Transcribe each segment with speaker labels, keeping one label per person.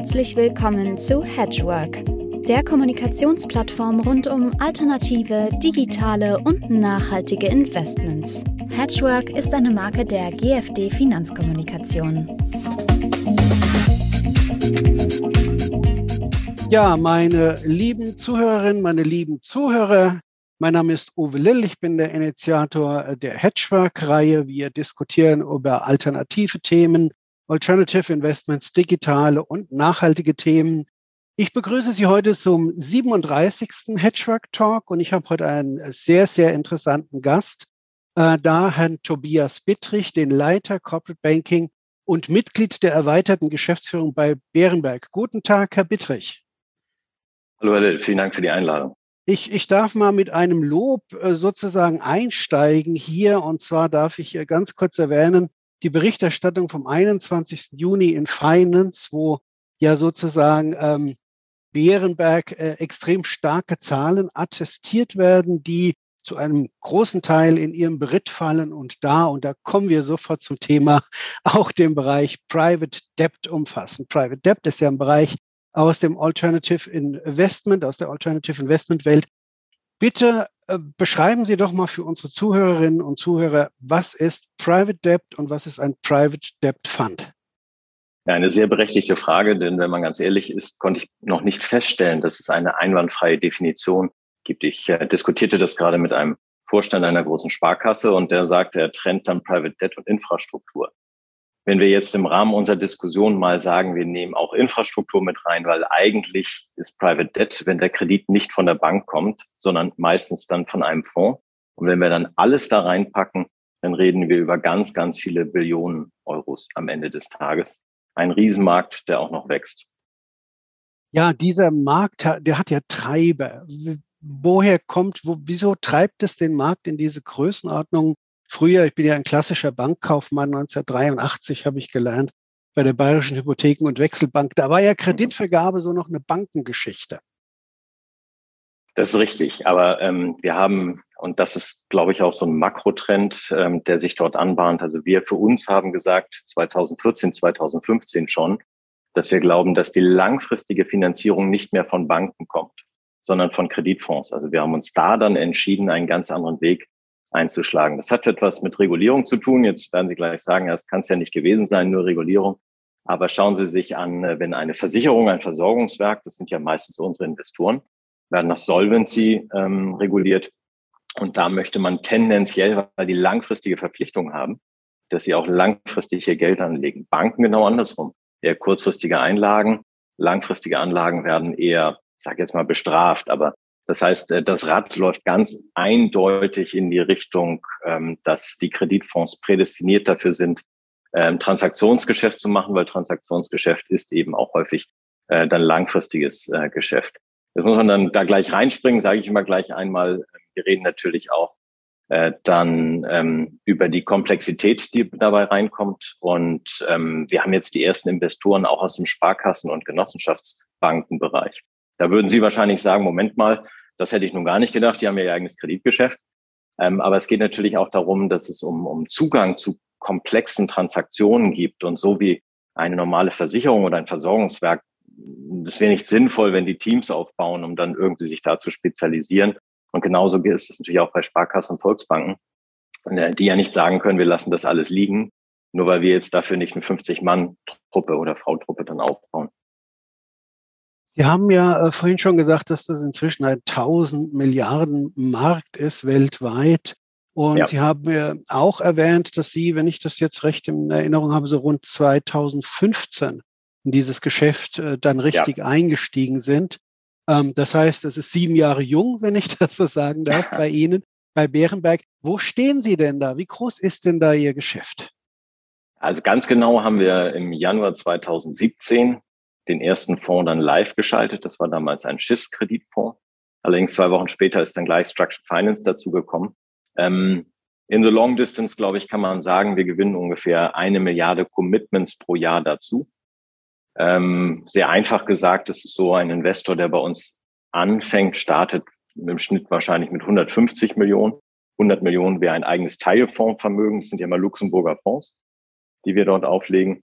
Speaker 1: Herzlich willkommen zu Hedgework, der Kommunikationsplattform rund um alternative, digitale und nachhaltige Investments. Hedgework ist eine Marke der GFD Finanzkommunikation.
Speaker 2: Ja, meine lieben Zuhörerinnen, meine lieben Zuhörer, mein Name ist Uwe Lill, ich bin der Initiator der Hedgework-Reihe. Wir diskutieren über alternative Themen, Alternative Investments, digitale und nachhaltige Themen. Ich begrüße Sie heute zum 37. Hedgework Talk und ich habe heute einen sehr, sehr interessanten Gast, äh, da Herrn Tobias Bittrich, den Leiter Corporate Banking und Mitglied der erweiterten Geschäftsführung bei Bärenberg. Guten Tag, Herr Bittrich.
Speaker 3: Hallo, Herr Lill, vielen Dank für die Einladung.
Speaker 2: Ich, ich darf mal mit einem Lob äh, sozusagen einsteigen hier. Und zwar darf ich ganz kurz erwähnen, die Berichterstattung vom 21. Juni in Finance, wo ja sozusagen ähm, Bärenberg äh, extrem starke Zahlen attestiert werden, die zu einem großen Teil in ihrem Beritt fallen und da, und da kommen wir sofort zum Thema, auch den Bereich Private Debt umfassen. Private Debt ist ja ein Bereich, aus dem Alternative Investment, aus der Alternative Investment Welt. Bitte beschreiben Sie doch mal für unsere Zuhörerinnen und Zuhörer, was ist Private Debt und was ist ein Private Debt Fund?
Speaker 3: Ja, eine sehr berechtigte Frage, denn wenn man ganz ehrlich ist, konnte ich noch nicht feststellen, dass es eine einwandfreie Definition gibt. Ich äh, diskutierte das gerade mit einem Vorstand einer großen Sparkasse und der sagte, er trennt dann Private Debt und Infrastruktur. Wenn wir jetzt im Rahmen unserer Diskussion mal sagen, wir nehmen auch Infrastruktur mit rein, weil eigentlich ist Private Debt, wenn der Kredit nicht von der Bank kommt, sondern meistens dann von einem Fonds. Und wenn wir dann alles da reinpacken, dann reden wir über ganz, ganz viele Billionen Euros am Ende des Tages. Ein Riesenmarkt, der auch noch wächst.
Speaker 2: Ja, dieser Markt, der hat ja Treiber. Woher kommt, wo, wieso treibt es den Markt in diese Größenordnung? Früher, ich bin ja ein klassischer Bankkaufmann, 1983 habe ich gelernt bei der Bayerischen Hypotheken- und Wechselbank. Da war ja Kreditvergabe so noch eine Bankengeschichte.
Speaker 3: Das ist richtig, aber ähm, wir haben, und das ist, glaube ich, auch so ein Makrotrend, ähm, der sich dort anbahnt. Also wir für uns haben gesagt, 2014, 2015 schon, dass wir glauben, dass die langfristige Finanzierung nicht mehr von Banken kommt, sondern von Kreditfonds. Also wir haben uns da dann entschieden, einen ganz anderen Weg einzuschlagen. Das hat etwas mit Regulierung zu tun. Jetzt werden Sie gleich sagen, das kann es ja nicht gewesen sein, nur Regulierung. Aber schauen Sie sich an, äh, wenn eine Versicherung, ein Versorgungswerk, das sind ja meistens unsere Investoren, werden nach Solvency ähm, reguliert. Und da möchte man tendenziell, weil die langfristige Verpflichtung haben, dass sie auch langfristig ihr Geld anlegen. Banken genau andersrum. Eher kurzfristige Einlagen, langfristige Anlagen werden eher, sage jetzt mal, bestraft. Aber das heißt, äh, das Rad läuft ganz eindeutig in die Richtung, ähm, dass die Kreditfonds prädestiniert dafür sind, ähm, Transaktionsgeschäft zu machen, weil Transaktionsgeschäft ist eben auch häufig äh, dann langfristiges äh, Geschäft. Das muss man dann da gleich reinspringen, sage ich immer gleich einmal. Wir reden natürlich auch dann ähm, über die Komplexität, die dabei reinkommt. Und wir haben jetzt die ersten Investoren auch aus dem Sparkassen- und Genossenschaftsbankenbereich. Da würden Sie wahrscheinlich sagen, Moment mal, das hätte ich nun gar nicht gedacht. Die haben ja ihr eigenes Kreditgeschäft. Ähm, aber es geht natürlich auch darum, dass es um, um Zugang zu komplexen Transaktionen gibt. Und so wie eine normale Versicherung oder ein Versorgungswerk, es wäre nicht sinnvoll, wenn die Teams aufbauen, um dann irgendwie sich da zu spezialisieren. Und genauso ist es natürlich auch bei Sparkassen und Volksbanken, äh, die ja nicht sagen können, wir lassen das alles liegen, nur weil wir jetzt dafür nicht eine 50-Mann-Truppe oder Frau-Truppe dann aufbauen.
Speaker 2: Sie haben ja äh, vorhin schon gesagt, dass das inzwischen ein 1000 Milliarden Markt ist weltweit. Und ja. Sie haben ja auch erwähnt, dass Sie, wenn ich das jetzt recht in Erinnerung habe, so rund 2015 in dieses Geschäft äh, dann richtig ja. eingestiegen sind. Ähm, das heißt, es ist sieben Jahre jung, wenn ich das so sagen darf, bei Ihnen, bei Bärenberg. Wo stehen Sie denn da? Wie groß ist denn da Ihr Geschäft?
Speaker 3: Also ganz genau haben wir im Januar 2017 den ersten Fonds dann live geschaltet. Das war damals ein Schiffskreditfonds. Allerdings zwei Wochen später ist dann gleich Structured Finance dazugekommen. Ähm, in the long distance, glaube ich, kann man sagen, wir gewinnen ungefähr eine Milliarde Commitments pro Jahr dazu. Ähm, sehr einfach gesagt, das ist so ein Investor, der bei uns anfängt, startet im Schnitt wahrscheinlich mit 150 Millionen. 100 Millionen wäre ein eigenes Teilfondsvermögen. Das sind ja immer Luxemburger Fonds, die wir dort auflegen.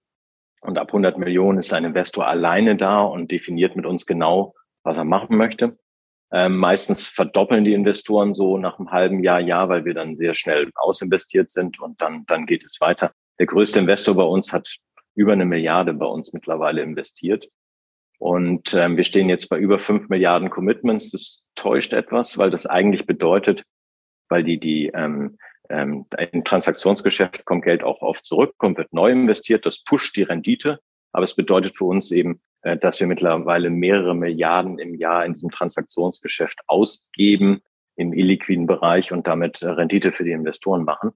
Speaker 3: Und ab 100 Millionen ist ein Investor alleine da und definiert mit uns genau, was er machen möchte. Ähm, meistens verdoppeln die Investoren so nach einem halben Jahr, Jahr, weil wir dann sehr schnell ausinvestiert sind und dann, dann geht es weiter. Der größte Investor bei uns hat über eine Milliarde bei uns mittlerweile investiert. Und ähm, wir stehen jetzt bei über fünf Milliarden Commitments. Das täuscht etwas, weil das eigentlich bedeutet, weil die, die ähm, ähm, im Transaktionsgeschäft kommt Geld auch oft zurück und wird neu investiert. Das pusht die Rendite. Aber es bedeutet für uns eben, äh, dass wir mittlerweile mehrere Milliarden im Jahr in diesem Transaktionsgeschäft ausgeben im illiquiden Bereich und damit Rendite für die Investoren machen.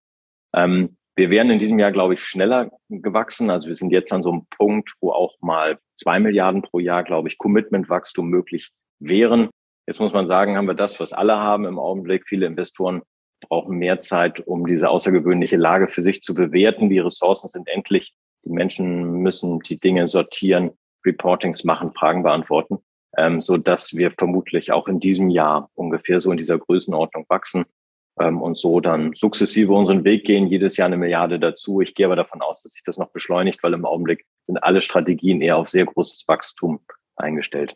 Speaker 3: Ähm, wir wären in diesem Jahr, glaube ich, schneller gewachsen. Also wir sind jetzt an so einem Punkt, wo auch mal zwei Milliarden pro Jahr, glaube ich, Commitment-Wachstum möglich wären. Jetzt muss man sagen, haben wir das, was alle haben im Augenblick. Viele Investoren brauchen mehr Zeit, um diese außergewöhnliche Lage für sich zu bewerten. Die Ressourcen sind endlich. Die Menschen müssen die Dinge sortieren, Reportings machen, Fragen beantworten, ähm, so dass wir vermutlich auch in diesem Jahr ungefähr so in dieser Größenordnung wachsen ähm, und so dann sukzessive unseren Weg gehen, jedes Jahr eine Milliarde dazu. Ich gehe aber davon aus, dass sich das noch beschleunigt, weil im Augenblick sind alle Strategien eher auf sehr großes Wachstum eingestellt.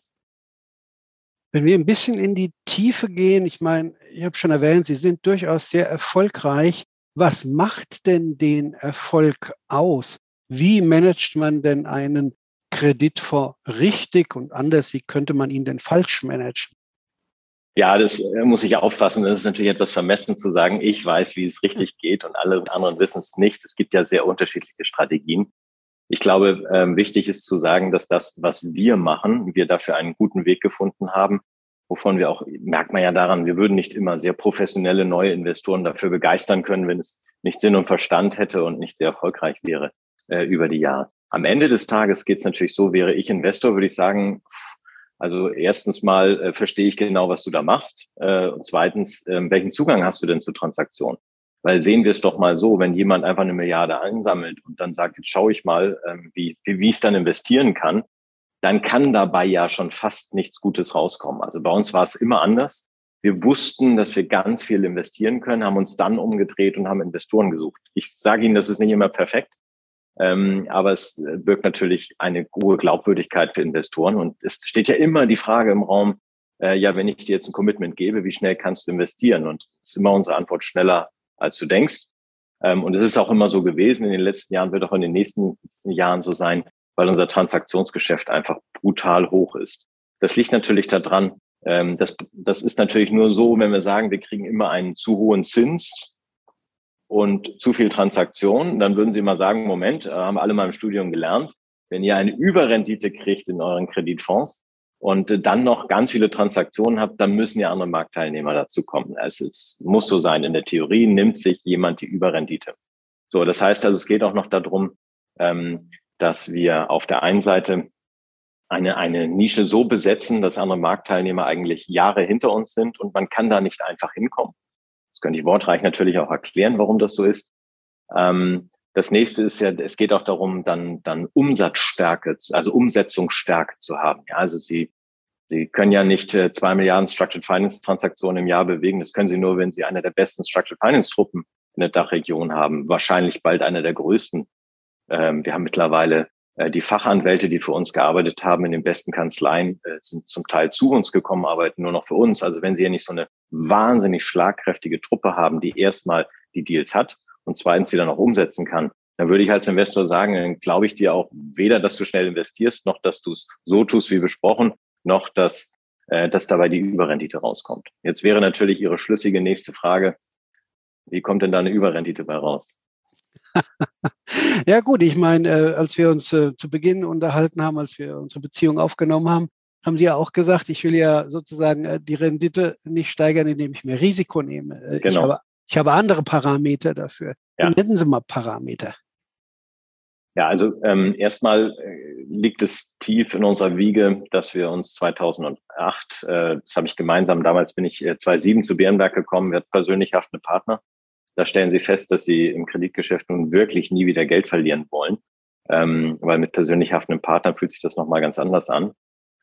Speaker 2: Wenn wir ein bisschen in die Tiefe gehen, ich meine, ich habe schon erwähnt, Sie sind durchaus sehr erfolgreich. Was macht denn den Erfolg aus? Wie managt man denn einen Kreditfonds richtig und anders? Wie könnte man ihn denn falsch managen?
Speaker 3: Ja, das äh, muss ich aufpassen. Das ist natürlich etwas vermessen zu sagen, ich weiß, wie es richtig geht und alle anderen wissen es nicht. Es gibt ja sehr unterschiedliche Strategien. Ich glaube, ähm, wichtig ist zu sagen, dass das, was wir machen, wir dafür einen guten Weg gefunden haben, wovon wir auch, merkt man ja daran, wir würden nicht immer sehr professionelle neue Investoren dafür begeistern können, wenn es nicht Sinn und Verstand hätte und nicht sehr erfolgreich wäre äh, über die Jahre. Am Ende des Tages geht es natürlich so, wäre ich Investor, würde ich sagen, also erstens mal äh, verstehe ich genau, was du da machst. Äh, und zweitens, äh, welchen Zugang hast du denn zur Transaktion? Weil sehen wir es doch mal so, wenn jemand einfach eine Milliarde einsammelt und dann sagt, jetzt schaue ich mal, ähm, wie, wie, ich es dann investieren kann, dann kann dabei ja schon fast nichts Gutes rauskommen. Also bei uns war es immer anders. Wir wussten, dass wir ganz viel investieren können, haben uns dann umgedreht und haben Investoren gesucht. Ich sage Ihnen, das ist nicht immer perfekt, ähm, aber es birgt natürlich eine hohe Glaubwürdigkeit für Investoren. Und es steht ja immer die Frage im Raum, äh, ja, wenn ich dir jetzt ein Commitment gebe, wie schnell kannst du investieren? Und es ist immer unsere Antwort schneller, als du denkst. Ähm, und es ist auch immer so gewesen. In den letzten Jahren wird auch in den nächsten Jahren so sein, weil unser Transaktionsgeschäft einfach brutal hoch ist. Das liegt natürlich daran, ähm, das, das ist natürlich nur so, wenn wir sagen, wir kriegen immer einen zu hohen Zins, und zu viel Transaktion, dann würden Sie mal sagen, Moment, äh, haben alle mal im Studium gelernt, wenn ihr eine Überrendite kriegt in euren Kreditfonds und äh, dann noch ganz viele Transaktionen habt, dann müssen ja andere Marktteilnehmer dazu kommen. Es, es muss so sein. In der Theorie nimmt sich jemand die Überrendite. So, das heißt also, es geht auch noch darum, ähm, dass wir auf der einen Seite eine, eine Nische so besetzen, dass andere Marktteilnehmer eigentlich Jahre hinter uns sind und man kann da nicht einfach hinkommen. Das könnte ich wortreich natürlich auch erklären, warum das so ist. Ähm, das nächste ist ja, es geht auch darum, dann, dann Umsatzstärke, also Umsetzungsstärke zu haben. Ja, also Sie, Sie können ja nicht äh, zwei Milliarden Structured Finance Transaktionen im Jahr bewegen. Das können Sie nur, wenn Sie eine der besten Structured Finance Truppen in der Dachregion haben. Wahrscheinlich bald eine der größten. Ähm, wir haben mittlerweile äh, die Fachanwälte, die für uns gearbeitet haben in den besten Kanzleien, äh, sind zum Teil zu uns gekommen, arbeiten nur noch für uns. Also wenn Sie ja nicht so eine wahnsinnig schlagkräftige Truppe haben, die erstmal die Deals hat und zweitens sie dann auch umsetzen kann, dann würde ich als Investor sagen, dann glaube ich dir auch weder, dass du schnell investierst, noch dass du es so tust wie besprochen, noch dass, äh, dass dabei die Überrendite rauskommt. Jetzt wäre natürlich Ihre schlüssige nächste Frage, wie kommt denn da eine Überrendite bei raus?
Speaker 2: ja gut, ich meine, äh, als wir uns äh, zu Beginn unterhalten haben, als wir unsere Beziehung aufgenommen haben, haben Sie ja auch gesagt, ich will ja sozusagen äh, die Rendite nicht steigern, indem ich mehr Risiko nehme. Äh, genau. Ich, habe, ich habe andere Parameter dafür. Ja. Nennen Sie mal Parameter.
Speaker 3: Ja, also ähm, erstmal äh, liegt es tief in unserer Wiege, dass wir uns 2008, äh, das habe ich gemeinsam, damals bin ich äh, 2007 zu Bärenberg gekommen, wir hatten persönlich haftende Partner da stellen sie fest, dass sie im Kreditgeschäft nun wirklich nie wieder Geld verlieren wollen, ähm, weil mit persönlich haftenden Partnern fühlt sich das nochmal ganz anders an.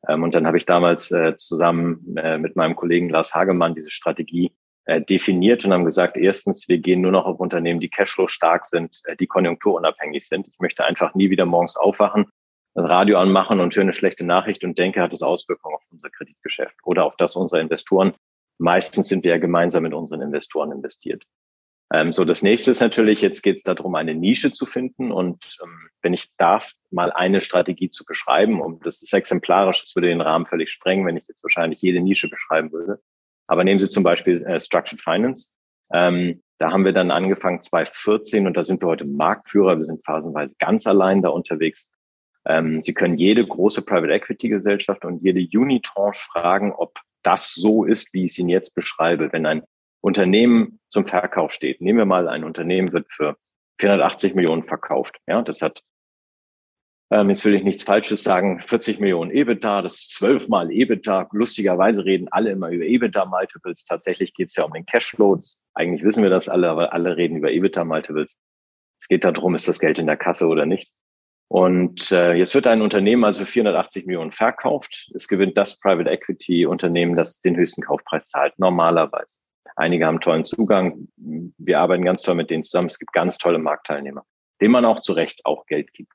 Speaker 3: Ähm, und dann habe ich damals äh, zusammen äh, mit meinem Kollegen Lars Hagemann diese Strategie äh, definiert und haben gesagt, erstens, wir gehen nur noch auf Unternehmen, die Cashflow stark sind, äh, die konjunkturunabhängig sind. Ich möchte einfach nie wieder morgens aufwachen, das Radio anmachen und höre eine schlechte Nachricht und denke, hat es Auswirkungen auf unser Kreditgeschäft oder auf das unserer Investoren. Meistens sind wir ja gemeinsam mit unseren Investoren investiert. Ähm, so, das nächste ist natürlich, jetzt geht es darum, eine Nische zu finden. Und ähm, wenn ich darf, mal eine Strategie zu beschreiben, um das ist exemplarisch, das würde den Rahmen völlig sprengen, wenn ich jetzt wahrscheinlich jede Nische beschreiben würde. Aber nehmen Sie zum Beispiel äh, Structured Finance. Ähm, da haben wir dann angefangen 2014 und da sind wir heute Marktführer. Wir sind phasenweise ganz allein da unterwegs. Ähm, Sie können jede große Private Equity Gesellschaft und jede Unitranche fragen, ob das so ist, wie ich es Ihnen jetzt beschreibe. Wenn ein Unternehmen zum Verkauf steht, nehmen wir mal ein Unternehmen wird für 480 Millionen verkauft. Ja, das hat ähm, jetzt will ich nichts Falsches sagen, 40 Millionen EBITDA, das ist zwölfmal EBITDA. Lustigerweise reden alle immer über EBITDA-Multiples. Tatsächlich geht es ja um den Cashflow. Eigentlich wissen wir das alle, aber alle reden über EBITDA-Multiples. Es geht darum, ist das Geld in der Kasse oder nicht. Und äh, jetzt wird ein Unternehmen also 480 Millionen verkauft. Es gewinnt das Private Equity Unternehmen, das den höchsten Kaufpreis zahlt, normalerweise. Einige haben tollen Zugang. Wir arbeiten ganz toll mit denen zusammen. Es gibt ganz tolle Marktteilnehmer, denen man auch zu Recht auch Geld gibt.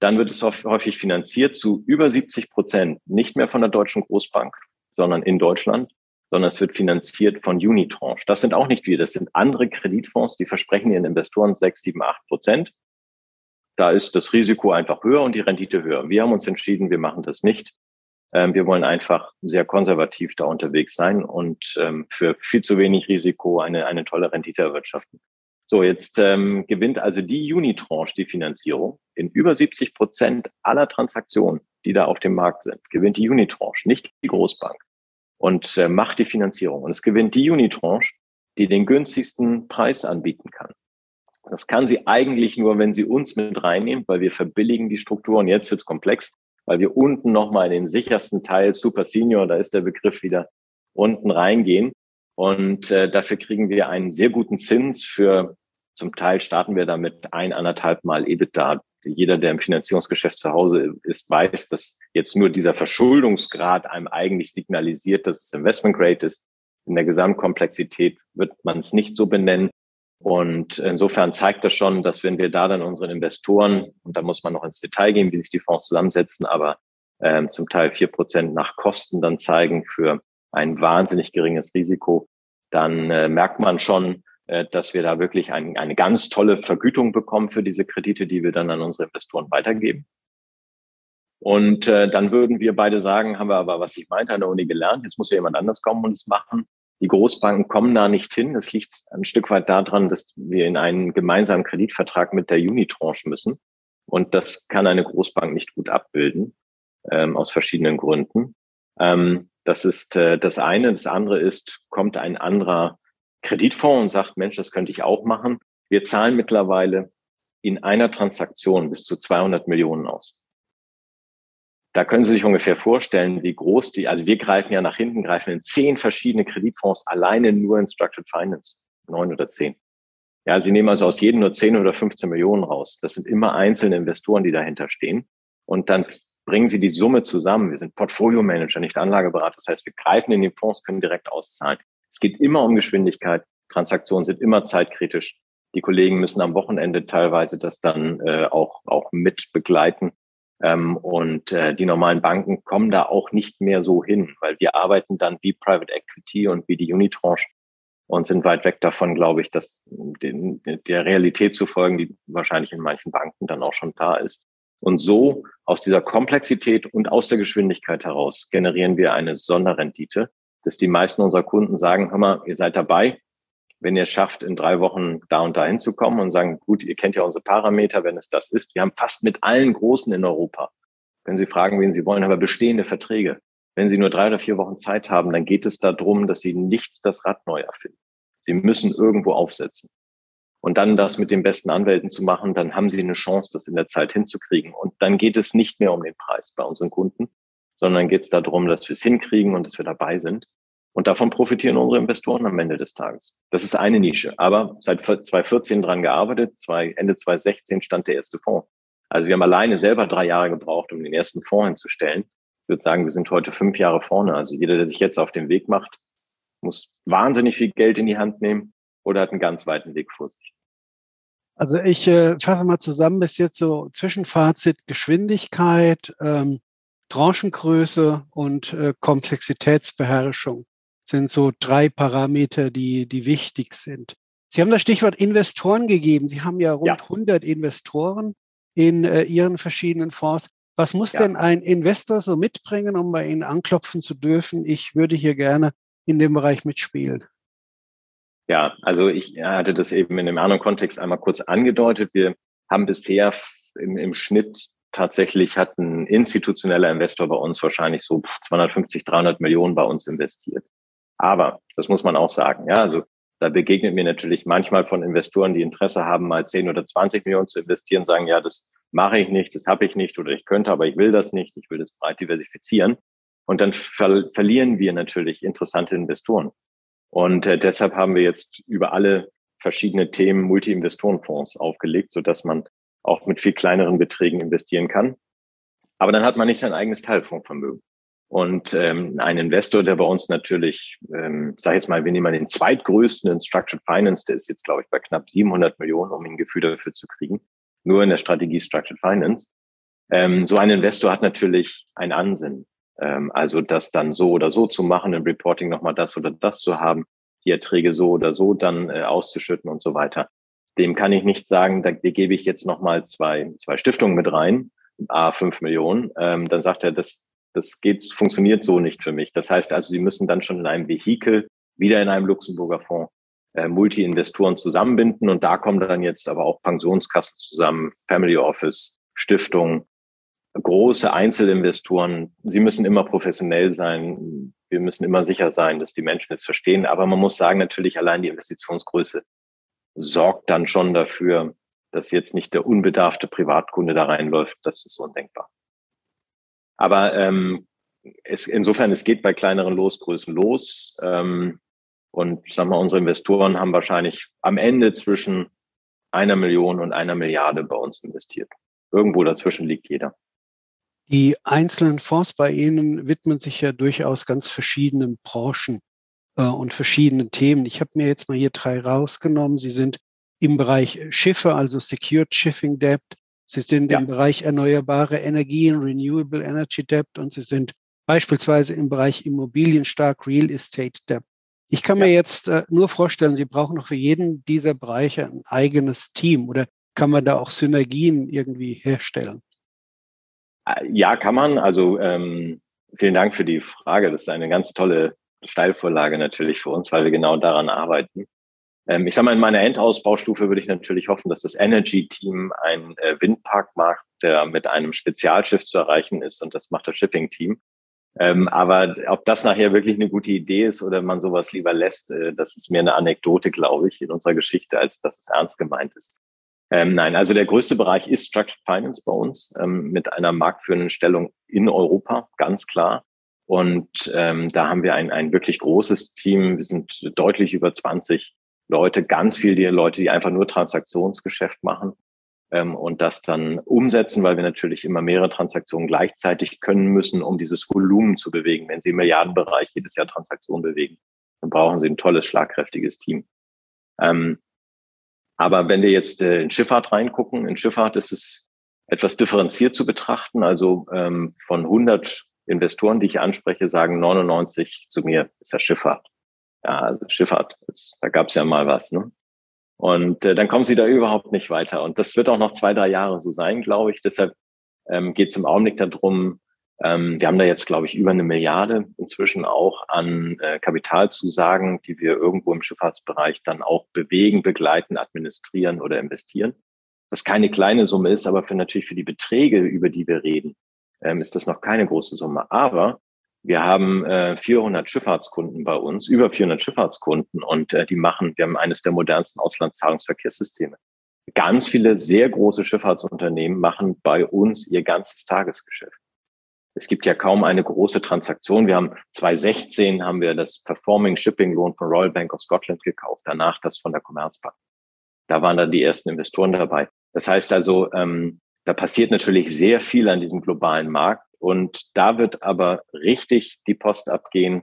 Speaker 3: Dann wird es häufig finanziert zu über 70 Prozent, nicht mehr von der deutschen Großbank, sondern in Deutschland, sondern es wird finanziert von Unitranche. Das sind auch nicht wir, das sind andere Kreditfonds, die versprechen ihren Investoren 6, 7, 8 Prozent. Da ist das Risiko einfach höher und die Rendite höher. Wir haben uns entschieden, wir machen das nicht. Ähm, wir wollen einfach sehr konservativ da unterwegs sein und ähm, für viel zu wenig Risiko eine, eine tolle Rendite erwirtschaften. So, jetzt ähm, gewinnt also die Unitranche die Finanzierung. In über 70 Prozent aller Transaktionen, die da auf dem Markt sind, gewinnt die Unitranche, nicht die Großbank. Und äh, macht die Finanzierung. Und es gewinnt die Unitranche, die den günstigsten Preis anbieten kann. Das kann sie eigentlich nur, wenn sie uns mit reinnimmt, weil wir verbilligen die Struktur. Und jetzt wird's komplex, weil wir unten nochmal in den sichersten Teil Super Senior, da ist der Begriff wieder, unten reingehen. Und äh, dafür kriegen wir einen sehr guten Zins für, zum Teil starten wir damit ein, anderthalb Mal EBITDA. Jeder, der im Finanzierungsgeschäft zu Hause ist, weiß, dass jetzt nur dieser Verschuldungsgrad einem eigentlich signalisiert, dass es Investment Grade ist. In der Gesamtkomplexität wird man es nicht so benennen. Und insofern zeigt das schon, dass wenn wir da dann unseren Investoren, und da muss man noch ins Detail gehen, wie sich die Fonds zusammensetzen, aber ähm, zum Teil vier Prozent nach Kosten dann zeigen für ein wahnsinnig geringes Risiko, dann äh, merkt man schon, äh, dass wir da wirklich ein, eine ganz tolle Vergütung bekommen für diese Kredite, die wir dann an unsere Investoren weitergeben. Und äh, dann würden wir beide sagen, haben wir aber, was ich meinte, an der Uni gelernt, jetzt muss ja jemand anders kommen und es machen. Die Großbanken kommen da nicht hin. Das liegt ein Stück weit daran, dass wir in einen gemeinsamen Kreditvertrag mit der Unitranche müssen. Und das kann eine Großbank nicht gut abbilden, ähm, aus verschiedenen Gründen. Ähm, das ist äh, das eine. Das andere ist, kommt ein anderer Kreditfonds und sagt, Mensch, das könnte ich auch machen. Wir zahlen mittlerweile in einer Transaktion bis zu 200 Millionen aus. Da können Sie sich ungefähr vorstellen, wie groß die, also wir greifen ja nach hinten, greifen in zehn verschiedene Kreditfonds alleine nur in Structured Finance, neun oder zehn. Ja, Sie nehmen also aus jedem nur zehn oder 15 Millionen raus. Das sind immer einzelne Investoren, die dahinter stehen. Und dann bringen Sie die Summe zusammen. Wir sind Portfolio Manager, nicht Anlageberater. Das heißt, wir greifen in den Fonds, können direkt auszahlen. Es geht immer um Geschwindigkeit. Transaktionen sind immer zeitkritisch. Die Kollegen müssen am Wochenende teilweise das dann äh, auch, auch mit begleiten. Ähm, und äh, die normalen Banken kommen da auch nicht mehr so hin, weil wir arbeiten dann wie Private Equity und wie die Unitranche und sind weit weg davon, glaube ich, dass den, der Realität zu folgen, die wahrscheinlich in manchen Banken dann auch schon da ist. Und so aus dieser Komplexität und aus der Geschwindigkeit heraus generieren wir eine Sonderrendite, dass die meisten unserer Kunden sagen, hör mal, ihr seid dabei, wenn ihr es schafft, in drei Wochen da und da hinzukommen und sagen, gut, ihr kennt ja unsere Parameter, wenn es das ist. Wir haben fast mit allen Großen in Europa, wenn Sie fragen, wen Sie wollen, aber bestehende Verträge. Wenn Sie nur drei oder vier Wochen Zeit haben, dann geht es darum, dass Sie nicht das Rad neu erfinden. Sie müssen irgendwo aufsetzen. Und dann das mit den besten Anwälten zu machen, dann haben Sie eine Chance, das in der Zeit hinzukriegen. Und dann geht es nicht mehr um den Preis bei unseren Kunden, sondern geht es darum, dass wir es hinkriegen und dass wir dabei sind. Und davon profitieren unsere Investoren am Ende des Tages. Das ist eine Nische. Aber seit 2014 dran gearbeitet, Ende 2016 stand der erste Fonds. Also wir haben alleine selber drei Jahre gebraucht, um den ersten Fonds hinzustellen. Ich würde sagen, wir sind heute fünf Jahre vorne. Also jeder, der sich jetzt auf den Weg macht, muss wahnsinnig viel Geld in die Hand nehmen oder hat einen ganz weiten Weg vor sich.
Speaker 2: Also ich äh, fasse mal zusammen bis jetzt so Zwischenfazit Geschwindigkeit, ähm, Tranchengröße und äh, Komplexitätsbeherrschung sind so drei Parameter, die, die wichtig sind. Sie haben das Stichwort Investoren gegeben. Sie haben ja rund ja. 100 Investoren in äh, Ihren verschiedenen Fonds. Was muss ja. denn ein Investor so mitbringen, um bei Ihnen anklopfen zu dürfen? Ich würde hier gerne in dem Bereich mitspielen.
Speaker 3: Ja, also ich hatte das eben in einem anderen Kontext einmal kurz angedeutet. Wir haben bisher im, im Schnitt tatsächlich hat ein institutioneller Investor bei uns wahrscheinlich so 250, 300 Millionen bei uns investiert. Aber, das muss man auch sagen, ja, also da begegnet mir natürlich manchmal von Investoren, die Interesse haben, mal 10 oder 20 Millionen zu investieren, sagen, ja, das mache ich nicht, das habe ich nicht oder ich könnte, aber ich will das nicht, ich will das breit diversifizieren. Und dann ver verlieren wir natürlich interessante Investoren. Und äh, deshalb haben wir jetzt über alle verschiedene Themen Multi-Investorenfonds aufgelegt, so dass man auch mit viel kleineren Beträgen investieren kann. Aber dann hat man nicht sein eigenes Teilfondsvermögen. Und ähm, ein Investor, der bei uns natürlich, ähm, sag jetzt mal, wir nehmen den zweitgrößten in Structured Finance, der ist jetzt, glaube ich, bei knapp 700 Millionen, um ein Gefühl dafür zu kriegen, nur in der Strategie Structured Finance. Ähm, so ein Investor hat natürlich ein Ansinnen. Ähm, also das dann so oder so zu machen, im Reporting nochmal das oder das zu haben, die Erträge so oder so dann äh, auszuschütten und so weiter. Dem kann ich nicht sagen, da gebe ich jetzt nochmal zwei, zwei Stiftungen mit rein, a fünf Millionen. Ähm, dann sagt er, das, das geht, funktioniert so nicht für mich. Das heißt also, Sie müssen dann schon in einem Vehikel, wieder in einem Luxemburger Fonds, äh, Multi-Investoren zusammenbinden. Und da kommen dann jetzt aber auch Pensionskassen zusammen, Family Office, Stiftung, große Einzelinvestoren. Sie müssen immer professionell sein. Wir müssen immer sicher sein, dass die Menschen es verstehen. Aber man muss sagen, natürlich allein die Investitionsgröße sorgt dann schon dafür, dass jetzt nicht der unbedarfte Privatkunde da reinläuft. Das ist undenkbar. Aber ähm, es, insofern, es geht bei kleineren Losgrößen los. Ähm, und sagen wir, unsere Investoren haben wahrscheinlich am Ende zwischen einer Million und einer Milliarde bei uns investiert. Irgendwo dazwischen liegt jeder.
Speaker 2: Die einzelnen Fonds bei Ihnen widmen sich ja durchaus ganz verschiedenen Branchen äh, und verschiedenen Themen. Ich habe mir jetzt mal hier drei rausgenommen. Sie sind im Bereich Schiffe, also Secured Shipping Debt, Sie sind ja. im Bereich erneuerbare Energien, Renewable Energy Debt und Sie sind beispielsweise im Bereich Immobilien stark, Real Estate Debt. Ich kann ja. mir jetzt äh, nur vorstellen, Sie brauchen noch für jeden dieser Bereiche ein eigenes Team oder kann man da auch Synergien irgendwie herstellen?
Speaker 3: Äh, ja, kann man. Also ähm, vielen Dank für die Frage. Das ist eine ganz tolle Steilvorlage natürlich für uns, weil wir genau daran arbeiten. Ähm, ich sage mal, in meiner Endausbaustufe würde ich natürlich hoffen, dass das Energy-Team ein äh, Windpark macht, der mit einem Spezialschiff zu erreichen ist und das macht das Shipping-Team. Ähm, aber ob das nachher wirklich eine gute Idee ist oder man sowas lieber lässt, äh, das ist mehr eine Anekdote, glaube ich, in unserer Geschichte, als dass es ernst gemeint ist. Ähm, nein, also der größte Bereich ist Structured Finance bei uns ähm, mit einer marktführenden Stellung in Europa, ganz klar. Und ähm, da haben wir ein, ein wirklich großes Team. Wir sind deutlich über 20 Leute, ganz viel die Leute, die einfach nur Transaktionsgeschäft machen ähm, und das dann umsetzen, weil wir natürlich immer mehrere Transaktionen gleichzeitig können müssen, um dieses Volumen zu bewegen. Wenn Sie im Milliardenbereich jedes Jahr Transaktionen bewegen, dann brauchen Sie ein tolles, schlagkräftiges Team. Ähm, aber wenn wir jetzt äh, in Schifffahrt reingucken, in Schifffahrt ist es etwas differenziert zu betrachten. Also ähm, von 100 Investoren, die ich anspreche, sagen 99 zu mir, ist das Schifffahrt. Ja, also Schifffahrt, ist, da gab es ja mal was. Ne? Und äh, dann kommen sie da überhaupt nicht weiter. Und das wird auch noch zwei, drei Jahre so sein, glaube ich. Deshalb ähm, geht es im Augenblick darum, ähm, wir haben da jetzt, glaube ich, über eine Milliarde inzwischen auch an äh, Kapitalzusagen, die wir irgendwo im Schifffahrtsbereich dann auch bewegen, begleiten, administrieren oder investieren. Was keine kleine Summe ist, aber für natürlich für die Beträge, über die wir reden, ähm, ist das noch keine große Summe. Aber wir haben äh, 400 Schifffahrtskunden bei uns, über 400 Schifffahrtskunden und äh, die machen, wir haben eines der modernsten Auslandszahlungsverkehrssysteme. Ganz viele sehr große Schifffahrtsunternehmen machen bei uns ihr ganzes Tagesgeschäft. Es gibt ja kaum eine große Transaktion. Wir haben 2016 haben wir das Performing Shipping Loan von Royal Bank of Scotland gekauft, danach das von der Commerzbank. Da waren dann die ersten Investoren dabei. Das heißt also, ähm, da passiert natürlich sehr viel an diesem globalen Markt und da wird aber richtig die Post abgehen,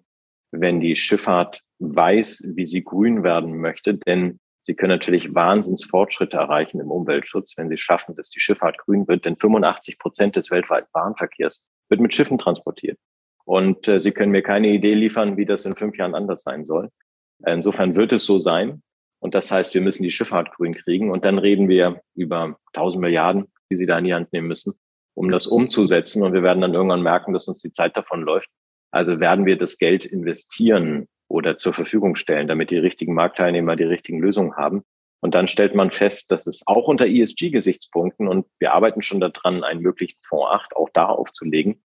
Speaker 3: wenn die Schifffahrt weiß, wie sie grün werden möchte, denn sie können natürlich Wahnsinnsfortschritte erreichen im Umweltschutz, wenn sie schaffen, dass die Schifffahrt grün wird, denn 85 Prozent des weltweiten Bahnverkehrs wird mit Schiffen transportiert. Und äh, sie können mir keine Idee liefern, wie das in fünf Jahren anders sein soll. Insofern wird es so sein. Und das heißt, wir müssen die Schifffahrt grün kriegen. Und dann reden wir über 1000 Milliarden, die sie da in die Hand nehmen müssen, um das umzusetzen. Und wir werden dann irgendwann merken, dass uns die Zeit davon läuft. Also werden wir das Geld investieren oder zur Verfügung stellen, damit die richtigen Marktteilnehmer die richtigen Lösungen haben. Und dann stellt man fest, dass es auch unter ESG-Gesichtspunkten, und wir arbeiten schon daran, einen möglichen Fonds 8 auch da aufzulegen,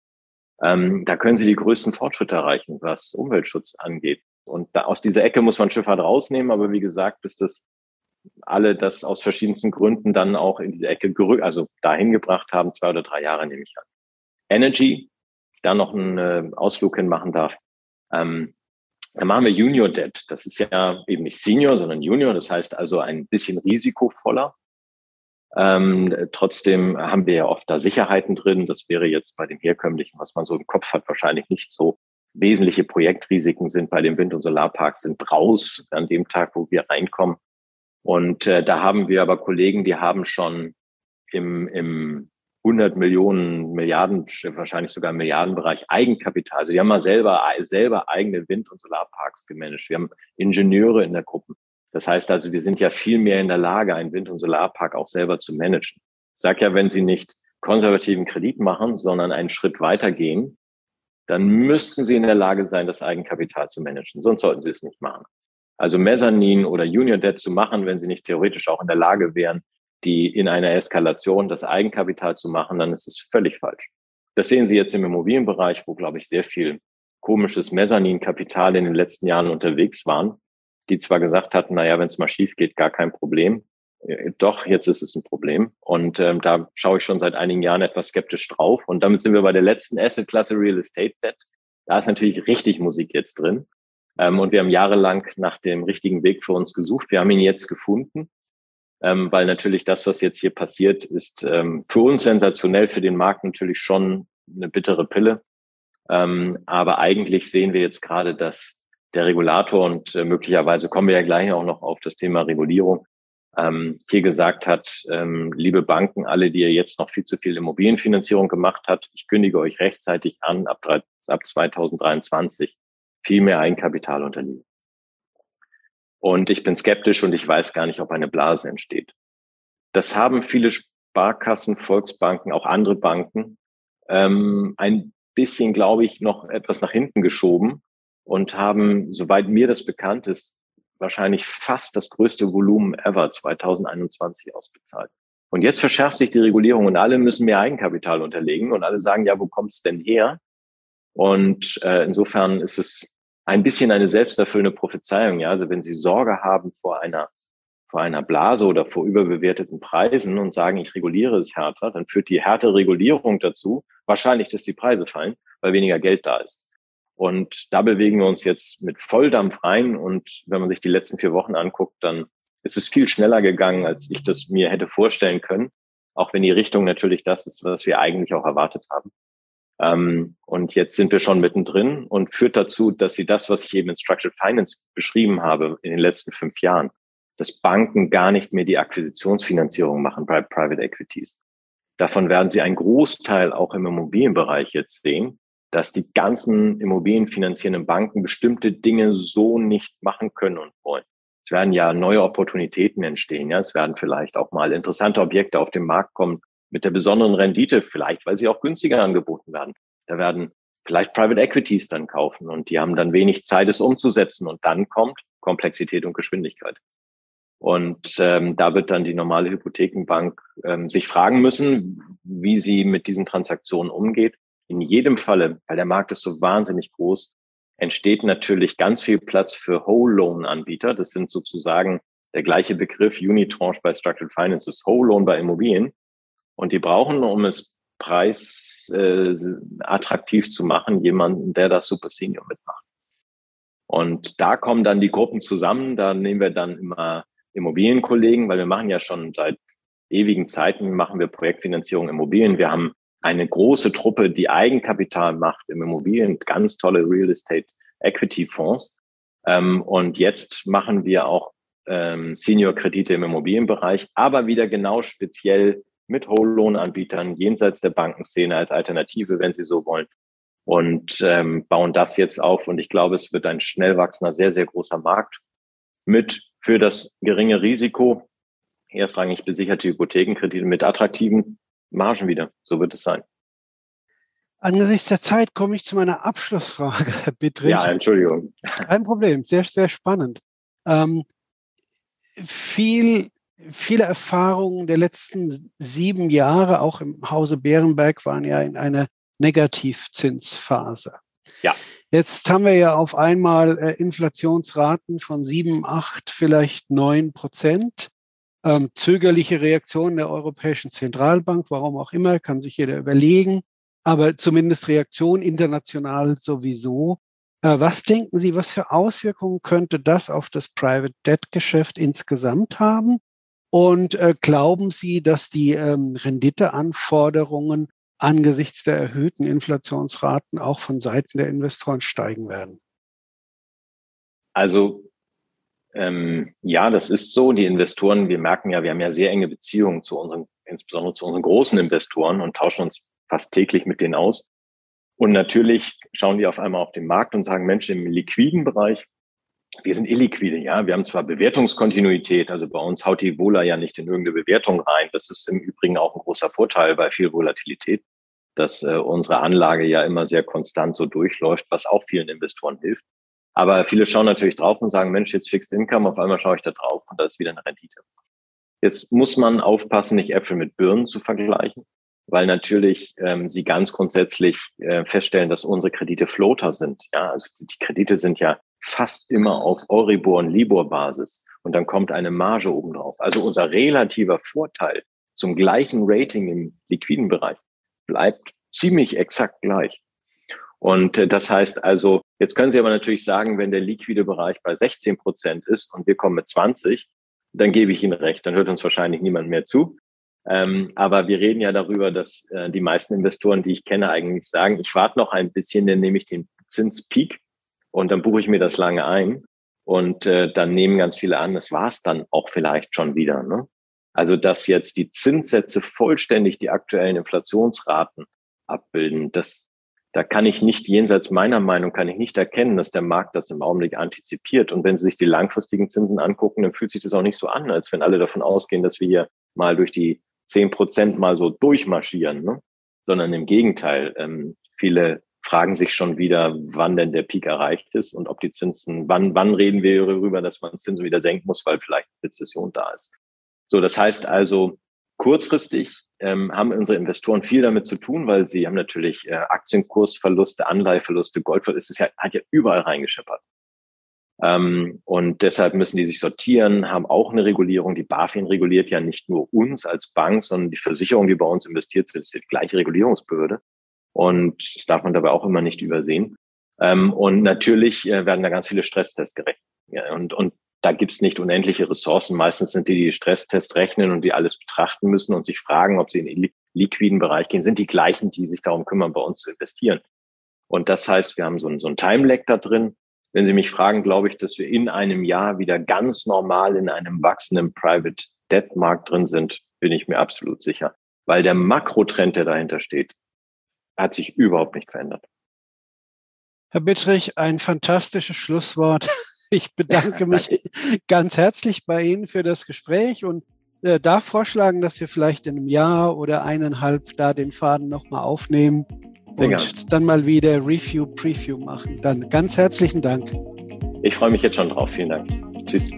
Speaker 3: ähm, da können Sie die größten Fortschritte erreichen, was Umweltschutz angeht. Und da, aus dieser Ecke muss man Schifffahrt rausnehmen, aber wie gesagt, bis das alle das aus verschiedensten Gründen dann auch in diese Ecke gerückt, also dahin gebracht haben, zwei oder drei Jahre nehme ich an. Energy, da noch einen äh, Ausflug hin machen darf. Ähm, dann machen wir Junior Debt. Das ist ja eben nicht Senior, sondern Junior. Das heißt also ein bisschen risikovoller. Ähm, trotzdem haben wir ja oft da Sicherheiten drin. Das wäre jetzt bei dem herkömmlichen, was man so im Kopf hat, wahrscheinlich nicht so. Wesentliche Projektrisiken sind bei den Wind- und Solarparks sind raus an dem Tag, wo wir reinkommen. Und äh, da haben wir aber Kollegen, die haben schon im, im 100 Millionen, Milliarden, wahrscheinlich sogar im Milliardenbereich Eigenkapital. Also die haben mal selber, selber eigene Wind- und Solarparks gemanagt. Wir haben Ingenieure in der Gruppe. Das heißt also, wir sind ja viel mehr in der Lage, einen Wind- und Solarpark auch selber zu managen. Ich sage ja, wenn Sie nicht konservativen Kredit machen, sondern einen Schritt weiter gehen, dann müssten Sie in der Lage sein, das Eigenkapital zu managen. Sonst sollten Sie es nicht machen. Also Mezzanin oder Junior Debt zu machen, wenn Sie nicht theoretisch auch in der Lage wären, die in einer Eskalation das Eigenkapital zu machen, dann ist es völlig falsch. Das sehen Sie jetzt im Immobilienbereich, wo, glaube ich, sehr viel komisches Mezzaninkapital in den letzten Jahren unterwegs waren, die zwar gesagt hatten, naja, wenn es mal schief geht, gar kein Problem. Äh, doch, jetzt ist es ein Problem. Und ähm, da schaue ich schon seit einigen Jahren etwas skeptisch drauf. Und damit sind wir bei der letzten Asset-Klasse Real Estate Debt. Da ist natürlich richtig Musik jetzt drin. Ähm, und wir haben jahrelang nach dem richtigen Weg für uns gesucht. Wir haben ihn jetzt gefunden ähm, weil natürlich das, was jetzt hier passiert, ist ähm, für uns sensationell, für den Markt natürlich schon eine bittere Pille. Ähm, aber eigentlich sehen wir jetzt gerade, dass der Regulator und äh, möglicherweise kommen wir ja gleich auch noch auf das Thema Regulierung, ähm, hier gesagt hat, ähm, liebe Banken, alle, die ihr jetzt noch viel zu viel Immobilienfinanzierung gemacht habt, ich kündige euch rechtzeitig an, ab, ab 2023 viel mehr Eigenkapital unterliegen. Und ich bin skeptisch und ich weiß gar nicht, ob eine Blase entsteht. Das haben viele Sparkassen, Volksbanken, auch andere Banken ähm, ein bisschen, glaube ich, noch etwas nach hinten geschoben und haben, soweit mir das bekannt ist, wahrscheinlich fast das größte Volumen ever 2021 ausbezahlt. Und jetzt verschärft sich die Regulierung und alle müssen mehr Eigenkapital unterlegen und alle sagen, ja, wo kommt es denn her? Und äh, insofern ist es ein bisschen eine selbsterfüllende Prophezeiung. Ja, also wenn Sie Sorge haben vor einer vor einer Blase oder vor überbewerteten Preisen und sagen, ich reguliere es härter, dann führt die härtere Regulierung dazu, wahrscheinlich, dass die Preise fallen, weil weniger Geld da ist. Und da bewegen wir uns jetzt mit Volldampf rein. Und wenn man sich die letzten vier Wochen anguckt, dann ist es viel schneller gegangen, als ich das mir hätte vorstellen können. Auch wenn die Richtung natürlich das ist, was wir eigentlich auch erwartet haben. Ähm, und jetzt sind wir schon mittendrin und führt dazu, dass sie das, was ich eben in Structured Finance beschrieben habe in den letzten fünf Jahren, dass Banken gar nicht mehr die Akquisitionsfinanzierung machen bei Private Equities. Davon werden sie einen Großteil auch im Immobilienbereich jetzt sehen, dass die ganzen immobilienfinanzierenden Banken bestimmte Dinge so nicht machen können und wollen. Es werden ja neue Opportunitäten entstehen. Ja, es werden vielleicht auch mal interessante Objekte auf den Markt kommen, mit der besonderen Rendite, vielleicht weil sie auch günstiger angeboten werden. Da werden vielleicht Private Equities dann kaufen und die haben dann wenig Zeit, es umzusetzen und dann kommt Komplexität und Geschwindigkeit. Und ähm, da wird dann die normale Hypothekenbank ähm, sich fragen müssen, wie sie mit diesen Transaktionen umgeht. In jedem Falle, weil der Markt ist so wahnsinnig groß, entsteht natürlich ganz viel Platz für Whole Loan Anbieter. Das sind sozusagen der gleiche Begriff Unitranche bei Structured Finance ist Whole Loan bei Immobilien. Und die brauchen, um es preisattraktiv äh, zu machen, jemanden, der das Super Senior mitmacht. Und da kommen dann die Gruppen zusammen. Da nehmen wir dann immer Immobilienkollegen, weil wir machen ja schon seit ewigen Zeiten, machen wir Projektfinanzierung Immobilien. Wir haben eine große Truppe, die Eigenkapital macht im Immobilien, ganz tolle Real Estate Equity Fonds. Ähm, und jetzt machen wir auch ähm, Senior-Kredite im Immobilienbereich, aber wieder genau speziell mit Whole-Loan-Anbietern jenseits der Bankenszene als Alternative, wenn Sie so wollen. Und ähm, bauen das jetzt auf. Und ich glaube, es wird ein schnell wachsender, sehr, sehr großer Markt mit für das geringe Risiko erstrangig besicherte Hypothekenkredite mit attraktiven Margen wieder. So wird es sein.
Speaker 2: Angesichts der Zeit komme ich zu meiner Abschlussfrage, Herr Bittrich.
Speaker 3: Ja, Entschuldigung.
Speaker 2: Kein Problem, sehr, sehr spannend. Ähm, viel, viele Erfahrungen der letzten sieben Jahre, auch im Hause Bärenberg, waren ja in einer Negativzinsphase.
Speaker 3: Ja.
Speaker 2: Jetzt haben wir ja auf einmal äh, Inflationsraten von sieben, acht, vielleicht neun Prozent. Ähm, zögerliche Reaktionen der Europäischen Zentralbank, warum auch immer, kann sich jeder überlegen aber zumindest Reaktion international sowieso. Äh, was denken Sie, was für Auswirkungen könnte das auf das Private Debt Geschäft insgesamt haben? Und äh, glauben Sie, dass die ähm, Renditeanforderungen angesichts der erhöhten Inflationsraten auch von Seiten der Investoren steigen werden?
Speaker 3: Also ähm, ja, das ist so. Die Investoren, wir merken ja, wir haben ja sehr enge Beziehungen zu unseren, insbesondere zu unseren großen Investoren und tauschen uns fast täglich mit denen aus. Und natürlich schauen die auf einmal auf den Markt und sagen, Mensch, im liquiden Bereich, wir sind illiquide, ja. Wir haben zwar Bewertungskontinuität, also bei uns haut die Vola ja nicht in irgendeine Bewertung rein. Das ist im Übrigen auch ein großer Vorteil bei viel Volatilität, dass äh, unsere Anlage ja immer sehr konstant so durchläuft, was auch vielen Investoren hilft. Aber viele schauen natürlich drauf und sagen, Mensch, jetzt Fixed Income, auf einmal schaue ich da drauf und da ist wieder eine Rendite. Jetzt muss man aufpassen, nicht Äpfel mit Birnen zu vergleichen weil natürlich ähm, sie ganz grundsätzlich äh, feststellen, dass unsere Kredite Floater sind. Ja, also die Kredite sind ja fast immer auf Euribor und Libor-Basis und dann kommt eine Marge obendrauf. Also unser relativer Vorteil zum gleichen Rating im liquiden Bereich bleibt ziemlich exakt gleich. Und äh, das heißt also, jetzt können Sie aber natürlich sagen, wenn der liquide Bereich bei 16 Prozent ist und wir kommen mit 20, dann gebe ich Ihnen recht, dann hört uns wahrscheinlich niemand mehr zu. Ähm, aber wir reden ja darüber, dass äh, die meisten Investoren, die ich kenne, eigentlich sagen, ich warte noch ein bisschen, dann nehme ich den Zinspeak und dann buche ich mir das lange ein. Und äh, dann nehmen ganz viele an, das war es dann auch vielleicht schon wieder. Ne? Also dass jetzt die Zinssätze vollständig die aktuellen Inflationsraten abbilden, das, da kann ich nicht, jenseits meiner Meinung, kann ich nicht erkennen, dass der Markt das im Augenblick antizipiert. Und wenn Sie sich die langfristigen Zinsen angucken, dann fühlt sich das auch nicht so an, als wenn alle davon ausgehen, dass wir hier mal durch die zehn Prozent mal so durchmarschieren, ne? sondern im Gegenteil. Ähm, viele fragen sich schon wieder, wann denn der Peak erreicht ist und ob die Zinsen, wann, wann reden wir darüber, dass man Zinsen wieder senken muss, weil vielleicht Rezession da ist. So, das heißt also, kurzfristig ähm, haben unsere Investoren viel damit zu tun, weil sie haben natürlich äh, Aktienkursverluste, Anleiheverluste, Goldverluste, es ja, hat ja überall reingescheppert. Ähm, und deshalb müssen die sich sortieren, haben auch eine Regulierung. Die BaFin reguliert ja nicht nur uns als Bank, sondern die Versicherung, die bei uns investiert sind, ist die gleiche Regulierungsbehörde. Und das darf man dabei auch immer nicht übersehen. Ähm, und natürlich äh, werden da ganz viele Stresstests gerechnet. Ja, und, und da gibt's nicht unendliche Ressourcen. Meistens sind die, die Stresstests rechnen und die alles betrachten müssen und sich fragen, ob sie in den liquiden Bereich gehen, sind die gleichen, die sich darum kümmern, bei uns zu investieren. Und das heißt, wir haben so ein, so ein Time-Lag da drin. Wenn Sie mich fragen, glaube ich, dass wir in einem Jahr wieder ganz normal in einem wachsenden Private Debt Markt drin sind, bin ich mir absolut sicher. Weil der Makrotrend, der dahinter steht, hat sich überhaupt nicht verändert.
Speaker 2: Herr Bittrich, ein fantastisches Schlusswort. Ich bedanke mich ganz herzlich bei Ihnen für das Gespräch und äh, darf vorschlagen, dass wir vielleicht in einem Jahr oder eineinhalb da den Faden nochmal aufnehmen sehr und gern. dann mal wieder Review, Preview machen. Dann ganz herzlichen Dank.
Speaker 3: Ich freue mich jetzt schon drauf. Vielen Dank. Tschüss.